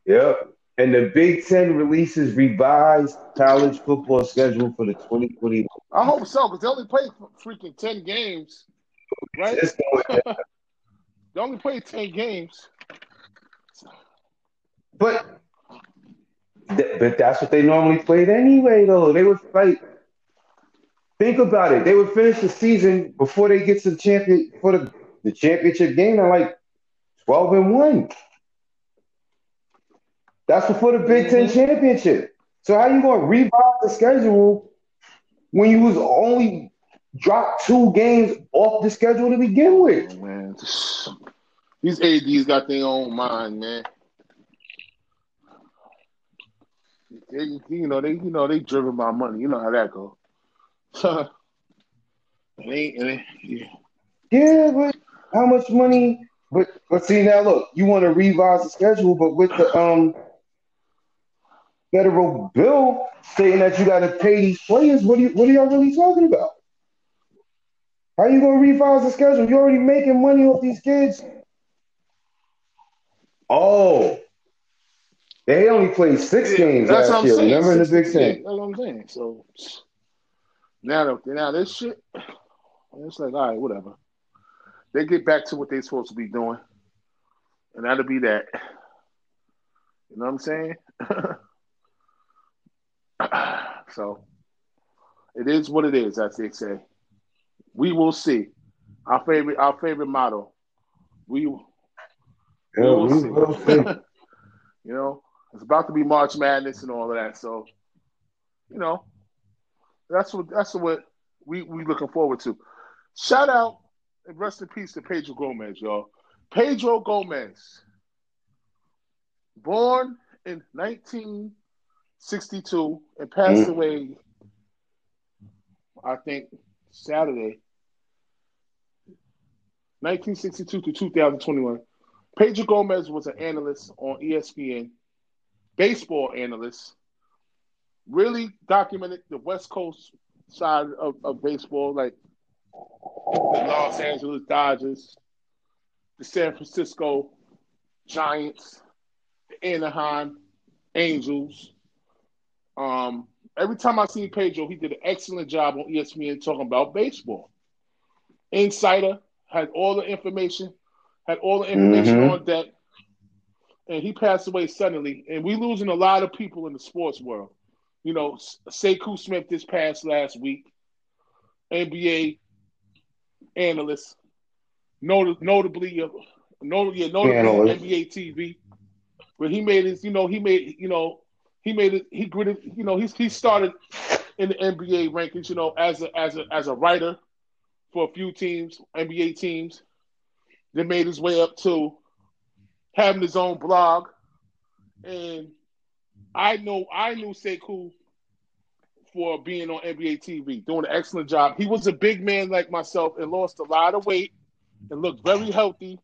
Yep. And the Big Ten releases revised college football schedule for the 2020. I hope so, because they only played freaking ten games, right? They only played ten games. But th- but that's what they normally played anyway, though. They would fight. Think about it. They would finish the season before they get to the champion for the, the championship game at like twelve and one. That's before the Big 10 Mhm. championship. So how you gonna revise the schedule when you was only dropped two games off the schedule to begin with? Oh, man, these ads got their own mind, man. They, you know, they, you know, they driven by money. You know how that go. it ain't, it ain't, yeah. Yeah, but how much money? But but see now, look, you want to revise the schedule, but with the um federal bill saying that you got to pay these players, what are you, what are y'all really talking about? How are you gonna revise the schedule? You're already making money off these kids. Oh, they only played six Yeah, games that's what last I'm year. saying. Remember in the Big Six- yeah, That's what I'm saying. So now, now this shit, it's like, all right, whatever. They get back to what they're supposed to be doing, and that'll be that. You know what I'm saying? so it is what it is, as they say. We will see. Our favorite, our favorite motto. We, we Yeah, will we see. will see. you know, it's about to be March Madness and all of that. So, you know, that's what that's what we we looking forward to. Shout out and rest in peace to Pedro Gomez, y'all. Pedro Gomez, born in 1962 and passed Mm. away, I think Saturday, 1962 to 2021. Pedro Gomez was an analyst on ESPN, baseball analyst. Really documented the West Coast side of, of baseball, like the Los Angeles Dodgers, the San Francisco Giants, the Anaheim Angels. Um, every time I see Pedro, he did an excellent job on ESPN talking about baseball. Insider had all the information, had all the information Mhm. on deck, and he passed away suddenly. And we losing a lot of people in the sports world. You know, Sekou Smith this past last week, NBA analyst, not- notably, uh, not, yeah, notably Analyst. NBA TV. But he made his, you know, he made, you know, he made it. He gritted, you know, he's he started in the NBA rankings, you know, as a as a as a writer for a few teams, NBA teams. Then made his way up to having his own blog, and I know I knew Sekou for being on NBA TV, doing an excellent job. He was a big man like myself and lost a lot of weight and looked very healthy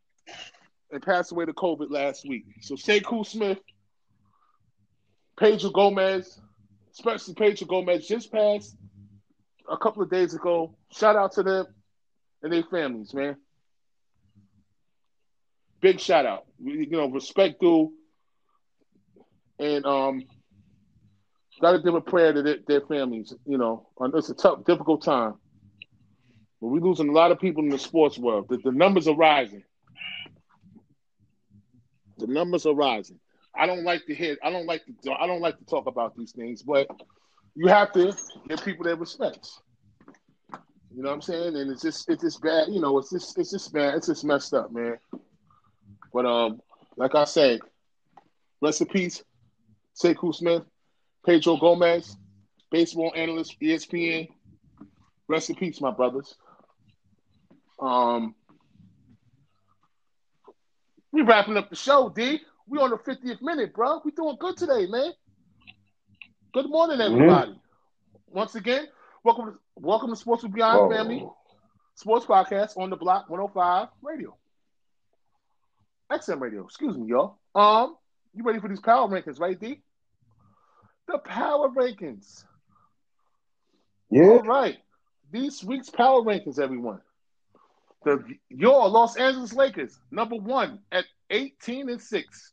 and passed away to COVID last week. So Sekou Smith, Pedro Gomez, especially Pedro Gomez, just passed a couple of days ago. Shout out to them and their families, man. Big shout out. You know, respect due. And um gotta give a prayer to their, their families, you know. It's a tough, difficult time. But we're losing a lot of people in the sports world. The, the numbers are rising. The numbers are rising. I don't like to hear. I don't like to. I don't like to talk about these things, but you have to give people their respects. You know what I'm saying? And it's just it's just bad. You know, it's just it's just bad. It's just messed up, man. But um, like I said, rest in peace, Sekou Smith, Pedro Gomez, baseball analyst, ESPN. Rest in peace, my brothers. Um, we wrapping up the show, D. We on the 50th minute, bro. We doing good today, man. Good morning, everybody. Once again, welcome to welcome to Sports with Beyond Whoa. Family Sports Podcast on the Block 105 Radio. XM Radio, excuse me, y'all. Um, you ready for these power rankings, right, D? The power rankings. Yeah. All right. these week's power rankings, everyone. The your Los Angeles Lakers, number one at 18 and 6.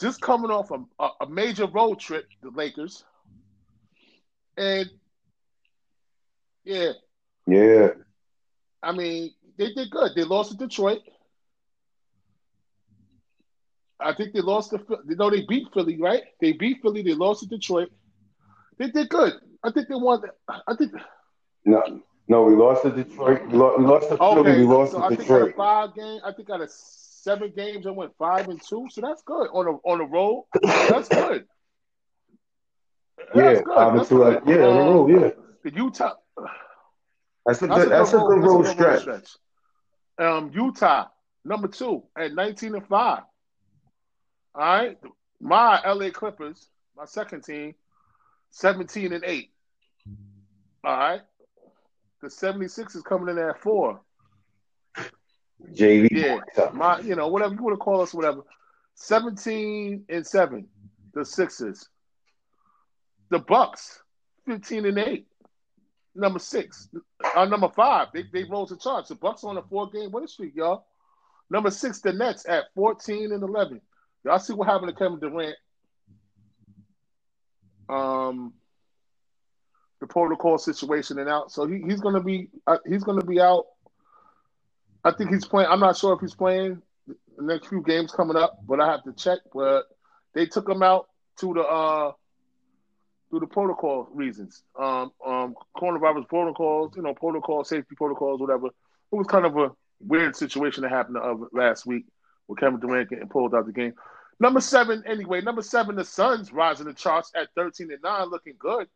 Just coming off a, a, major road trip, the Lakers. And yeah. Yeah. I mean, they did good. They lost to Detroit. I think they lost to you know they beat Philly, right? They beat Philly, they lost to Detroit. They did good. I think they won I think No, no, we lost to Detroit. We lost, we lost to Philly. okay, We lost so to I think out Detroit. of five games, I think out of seven games and went five and two. So that's good. On a on the road. That's good. Yeah, That's good. five and two. out- Yeah, on the Um, road. Yeah, The Utah that's a good. That's a good that's road stretch. Um, Utah, number two at 19 and 5. All right. My LA Clippers, my second team, 17 and 8. All right. The 76 is coming in at four. JV. Yeah. My, you know, whatever you want to call us, whatever. 17 and 7. The Sixers. The Bucks, 15 and 8. Number six. Uh, number five. They they rose the charts. The Bucks on a four game winning streak, y'all. Number six, the Nets at 14 and 11. Y'all see what happened to Kevin Durant. Um, the protocol situation and out. So he, he's gonna be uh, he's gonna be out. I think he's playing. I'm not sure if he's playing the next few games coming up, but I have to check. But they took him out to the uh through the protocol reasons. Um, um, coronavirus protocols, you know, protocol, safety protocols, whatever. It was kind of a weird situation that happened last week with Kevin Durant getting pulled out the game. Number seven, anyway, number seven, the Suns rising the charts at 13 and 9, looking good.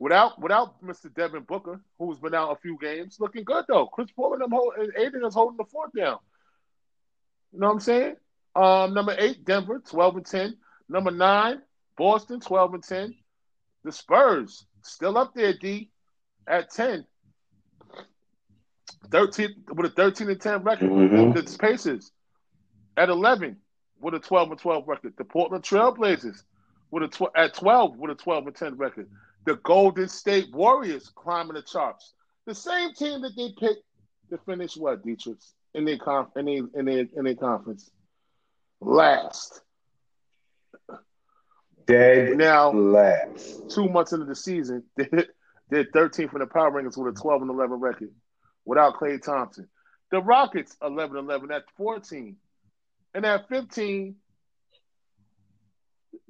Without without Mr. Devin Booker, who's been out a few games, looking good though. Chris Paul and them hold, and Ayton is holding the fort down. You know what I'm saying? Um, number eight, Denver, 12 and 10. Number nine, Boston, 12 and 10. The Spurs, still up there, D, at 10. 13 with a 13 and 10 record. Mhm. The Pacers at 11 with a 12 and 12 record. The Portland Trailblazers with a tw- at 12 with a 12 and 10 record. The Golden State Warriors climbing the charts. The same team that they picked to finish what, Dietrich, in their conf- in their, in their, in their conference. Last. Dead Now, last. two months into the season, they're, they're 13th in the power rankings with a 12 and 11 record without Klay Thompson. The Rockets 11 11 at 14. And at 15,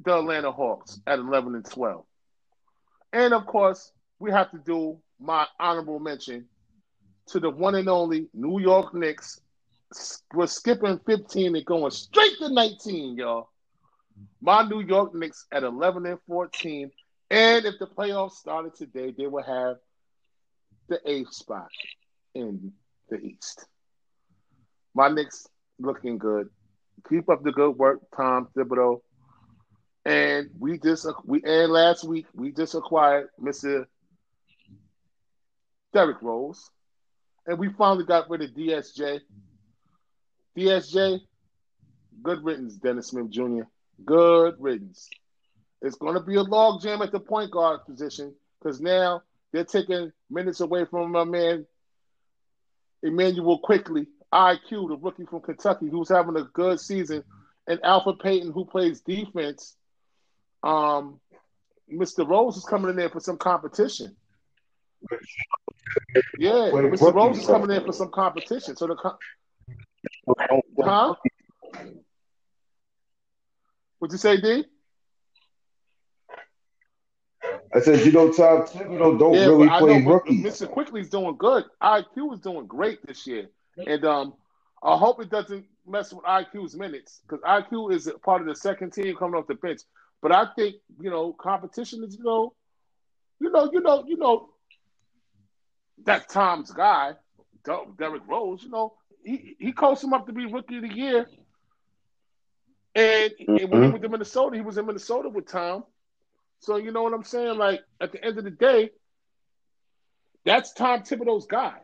the Atlanta Hawks at 11 and 12. And of course, we have to do my honorable mention to the one and only New York Knicks. We're skipping 15 and going straight to 19, y'all. My New York Knicks at 11 and 14. And if the playoffs started today, they would have the eighth spot in the East. My Knicks looking good. Keep up the good work, Tom Thibodeau. And we just we and last week we just acquired Mr. Derrick Rose. And we finally got rid of DSJ. DSJ, good riddance, Dennis Smith Jr. Good riddance. It's going to be a logjam at the point guard position because now they're taking minutes away from my man Immanuel Quickley, IQ, the rookie from Kentucky, who's having a good season, and Elfrid Payton, who plays defense. Um, Mr. Rose is coming in there for some competition. Yeah, Wait, Mr. Rose is coming in for some competition. So the co- huh? What'd you say, D? I said, you know, Tom Thibodeau don't Yeah, really play know rookies. Mr. Quickley's doing good. IQ is doing great this year, and um, I hope it doesn't mess with IQ's minutes because IQ is part of the second team coming off the bench. But I think you know competition is you know, you know, you know, you know, that's Tom's guy, Der- Derrick Rose. You know, he he coached him up to be rookie of the year, and, and when he Mhm. went to Minnesota, he was in Minnesota with Tom. So you know what I'm saying? Like at the end of the day, that's Tom Thibodeau's guy,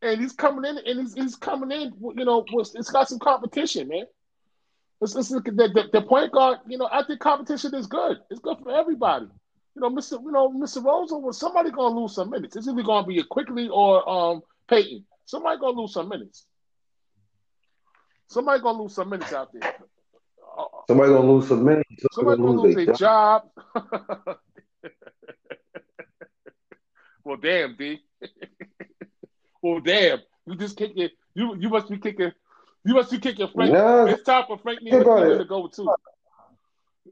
and he's coming in and he's, he's coming in. You know, it's got some competition, man. It's, it's, the, the, the point guard. You know, I think competition is good. It's good for everybody. you know, Mr. You know, Mr. Rosen was somebody gonna lose some minutes. It's either gonna be a Quickley or um Payton. Somebody gonna lose some minutes. Somebody gonna lose some minutes out there. Somebody gonna lose some minutes. Somebody gonna lose their job. well, damn, D. well, damn. You just kicking. You you must be kicking. You must be kicking Frank. No. It's time for Frank Ntilikina to go too.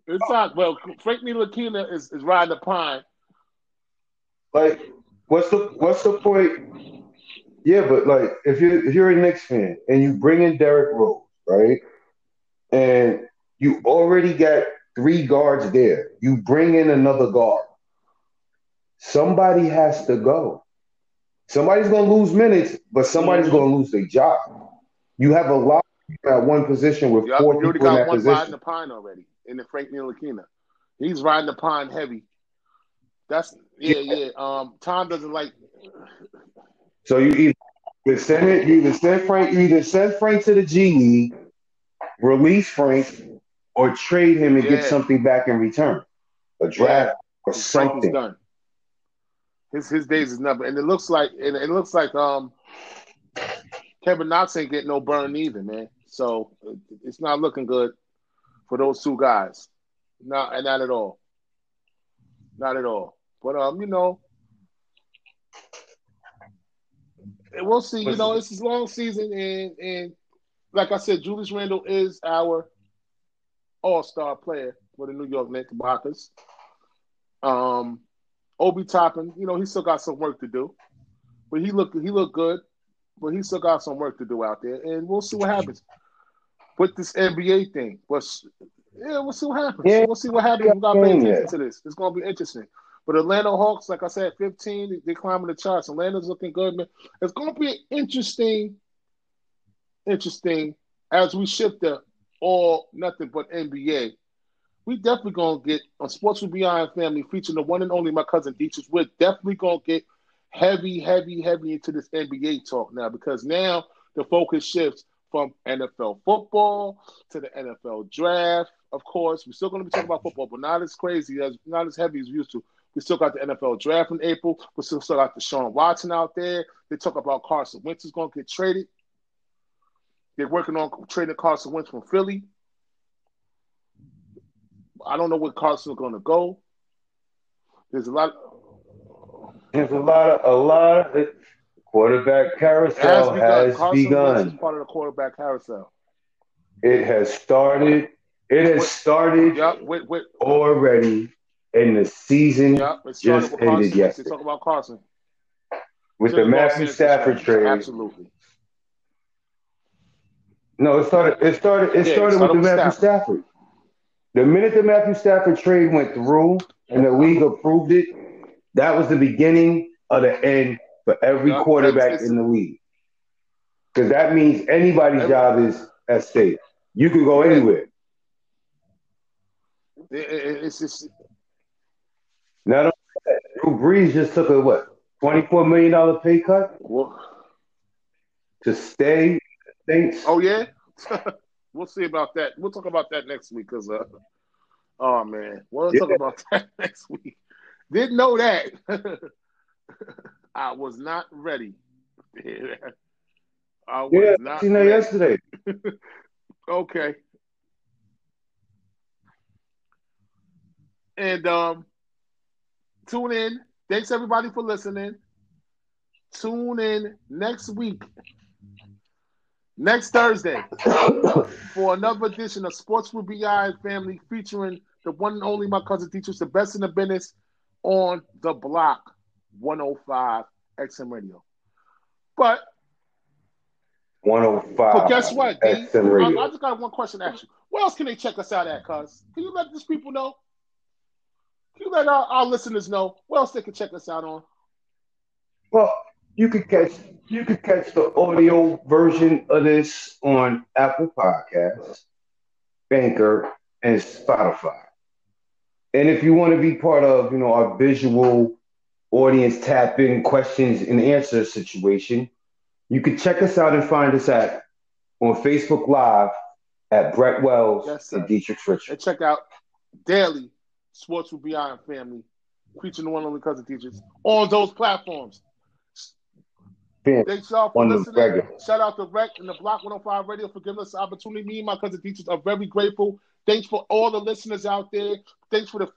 It's time. Well, Frank Ntilikina is, is riding the pine. Like, what's the what's the point? Yeah, but like, if you if you're a Knicks fan and you bring in Derrick Rose, right, and you already got three guards there, you bring in another guard. Somebody has to go. Somebody's going to lose minutes, but somebody's mm-hmm. going to lose their job. You have a lot at one position with yep, four people got in that one position. riding the pine already in the Frank Ntilikina. He's riding the pine heavy. That's yeah, yeah. Um, Tom doesn't like. So you either send it, you either send Frank, you either send Frank to the G League, release Frank, or trade him and yeah. get something back in return, a draft yeah. or something. His his days is numbered, and it looks like and it looks like um Kevin Knox ain't getting no burn either, man. So it's not looking good for those two guys. Not not at all. Not at all. But um, you know, we'll see. You know, it's a long season, and and like I said, Julius Randle is our all-star player for the New York Knickerbockers. Um, Obi Toppin, you know, he still got some work to do, but he looked he looked good, but he still got some work to do out there, and we'll see what happens with this NBA thing. But yeah, we'll see what happens. Yeah. We'll see what happens. We got to pay attention to this. It's going to be interesting. But Atlanta Hawks, like I said, 15, they're climbing the charts. Atlanta's looking good, man. It's going to be interesting, interesting as we shift the all nothing but NBA. We definitely gonna get on Sports with Beyond Family featuring the one and only my cousin Dietrich. We're definitely gonna get heavy, heavy, heavy into this NBA talk now because now the focus shifts from NFL football to the NFL draft. Of course, we're still going to be talking about football, but not as crazy as not as heavy as we used to. We still got the NFL draft in April. We still, still got Deshaun Watson out there. They talk about Carson Wentz is going to get traded. They're working on trading Carson Wentz from Philly. I don't know where Carson's going to go. There's a lot. There's a lot of a lot of quarterback carousel has begun. Has begun. part of the quarterback carousel. It has started. It has started yep, with, with, already, and the season yep, just ended yesterday. Talk about Carson with the Matthew Stafford trade. Absolutely. No, it started. It started. It yeah, started, with the Matthew Stafford. Stafford. The minute the Matthew Stafford trade went through and the league approved it, that was the beginning of the end for every quarterback in the league. Because that means anybody's job is at stake. You can go anywhere. It's just not only that, Drew Brees just took a what twenty four million dollar pay cut what? to stay. Thanks. Oh yeah. we'll see about that. We'll talk about that next week because, uh, oh man, we'll yeah. talk about that next week. Didn't know that. I was not ready. I was yeah, not seen that yesterday. okay. And um, tune in. Thanks everybody for listening. Tune in next week next Thursday for another edition of Sports with BI Family featuring the one and only my cousin teachers, the best in the business on the block 105 XM Radio. But 105. But guess what, D? I, I just got one question to ask you. Where else can they check us out at, cuz? Can you let these people know? Can you let our, our listeners know where else they can check us out on? Well, you could catch you could catch the audio version of this on Apple Podcasts, Anchor, and Spotify. And if you want to be part of, you know, our visual audience tap in questions and answer situation, you can check us out and find us at on Facebook Live at Brett Wells yes, and Dietrich Richard. And check out daily Sports with Beyond Family, preaching the one only cousin teachers on those platforms. Ben, Thanks y'all for listening. Shout out to Rec and the Block 105 Radio for giving us the opportunity. Me and my cousin teachers are very grateful. Thanks for all the listeners out there. Thanks for the